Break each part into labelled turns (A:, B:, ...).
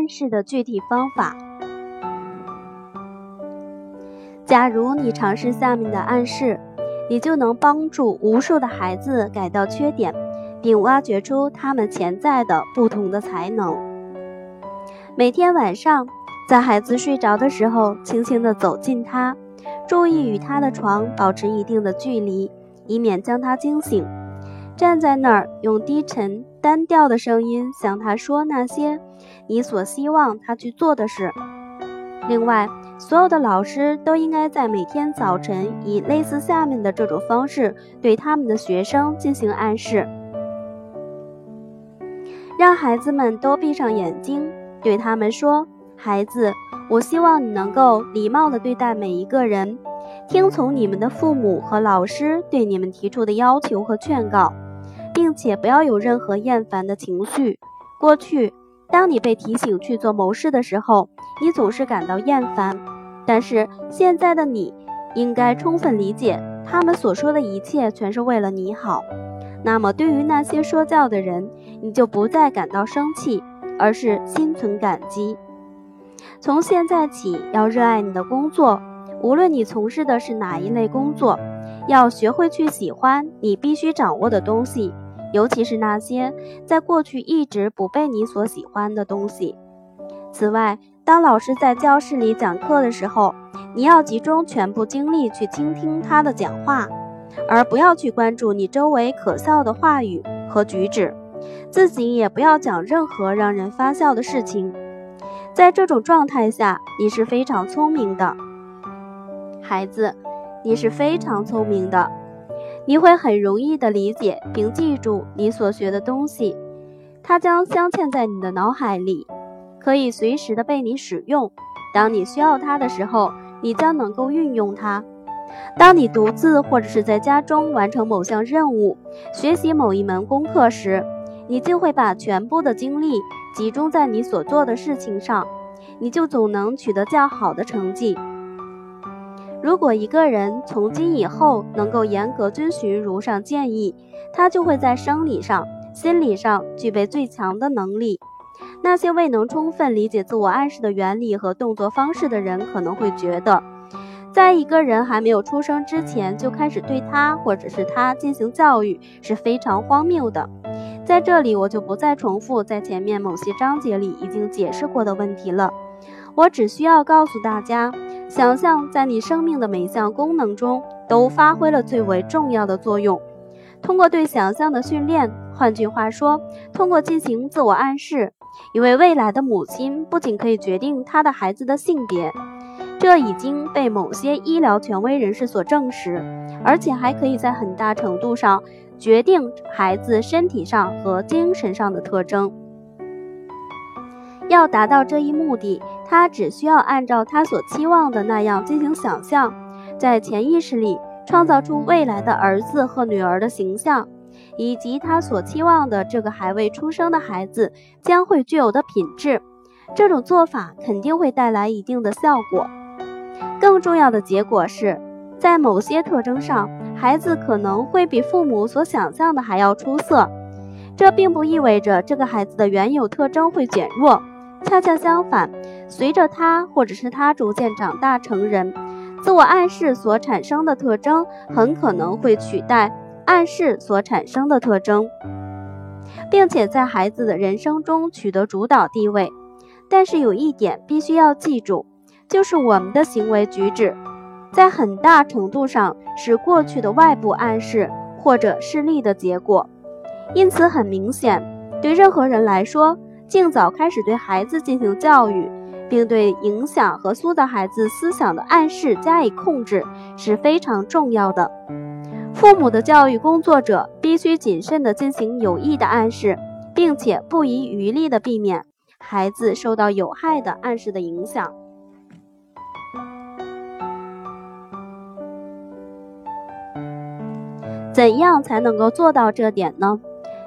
A: 暗示的具体方法。假如你尝试下面的暗示，你就能帮助无数的孩子改掉缺点，并挖掘出他们潜在的不同的才能。每天晚上，在孩子睡着的时候，轻轻地走近他，注意与他的床保持一定的距离，以免将他惊醒。站在那儿，用低沉单调的声音向他说那些你所希望他去做的事。另外，所有的老师都应该在每天早晨以类似下面的这种方式对他们的学生进行暗示：让孩子们都闭上眼睛，对他们说：“孩子，我希望你能够礼貌地对待每一个人，听从你们的父母和老师对你们提出的要求和劝告，并且不要有任何厌烦的情绪。过去。”当你被提醒去做某事的时候，你总是感到厌烦。但是现在的你，应该充分理解他们所说的一切全是为了你好。那么，对于那些说教的人，你就不再感到生气，而是心存感激。从现在起，要热爱你的工作，无论你从事的是哪一类工作，要学会去喜欢你必须掌握的东西。尤其是那些在过去一直不被你所喜欢的东西。此外，当老师在教室里讲课的时候，你要集中全部精力去倾听他的讲话，而不要去关注你周围可笑的话语和举止。自己也不要讲任何让人发笑的事情。在这种状态下，你是非常聪明的，孩子，你是非常聪明的。你会很容易的理解并记住你所学的东西，它将镶嵌在你的脑海里，可以随时的被你使用。当你需要它的时候，你将能够运用它。当你独自或者是在家中完成某项任务、学习某一门功课时，你就会把全部的精力集中在你所做的事情上，你就总能取得较好的成绩。如果一个人从今以后能够严格遵循如上建议，他就会在生理上、心理上具备最强的能力。那些未能充分理解自我暗示的原理和动作方式的人，可能会觉得，在一个人还没有出生之前就开始对他或者是他进行教育是非常荒谬的。在这里，我就不再重复在前面某些章节里已经解释过的问题了。我只需要告诉大家。想象在你生命的每项功能中都发挥了最为重要的作用。通过对想象的训练，换句话说，通过进行自我暗示，一位未来的母亲不仅可以决定她的孩子的性别，这已经被某些医疗权威人士所证实，而且还可以在很大程度上决定孩子身体上和精神上的特征。要达到这一目的。他只需要按照他所期望的那样进行想象，在潜意识里创造出未来的儿子和女儿的形象，以及他所期望的这个还未出生的孩子将会具有的品质。这种做法肯定会带来一定的效果。更重要的结果是，在某些特征上，孩子可能会比父母所想象的还要出色。这并不意味着这个孩子的原有特征会减弱。恰恰相反，随着他或者是他逐渐长大成人，自我暗示所产生的特征很可能会取代暗示所产生的特征，并且在孩子的人生中取得主导地位。但是有一点必须要记住，就是我们的行为举止，在很大程度上是过去的外部暗示或者事例的结果。因此，很明显，对任何人来说。尽早开始对孩子进行教育，并对影响和塑造孩子思想的暗示加以控制是非常重要的。父母的教育工作者必须谨慎地进行有益的暗示，并且不遗余力地避免孩子受到有害的暗示的影响。怎样才能够做到这点呢？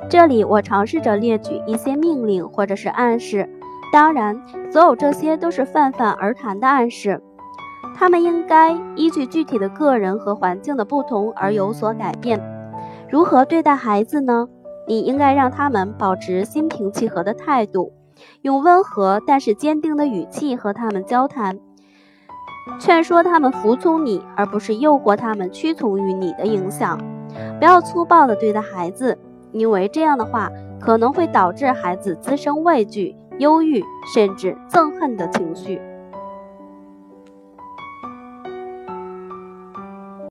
A: 这里我尝试着列举一些命令或者是暗示，当然，所有这些都是泛泛而谈的暗示，他们应该依据具体的个人和环境的不同而有所改变。如何对待孩子呢？你应该让他们保持心平气和的态度，用温和但是坚定的语气和他们交谈，劝说他们服从你，而不是诱惑他们屈从于你的影响。不要粗暴地对待孩子，因为这样的话可能会导致孩子滋生畏惧、忧郁甚至憎恨的情绪。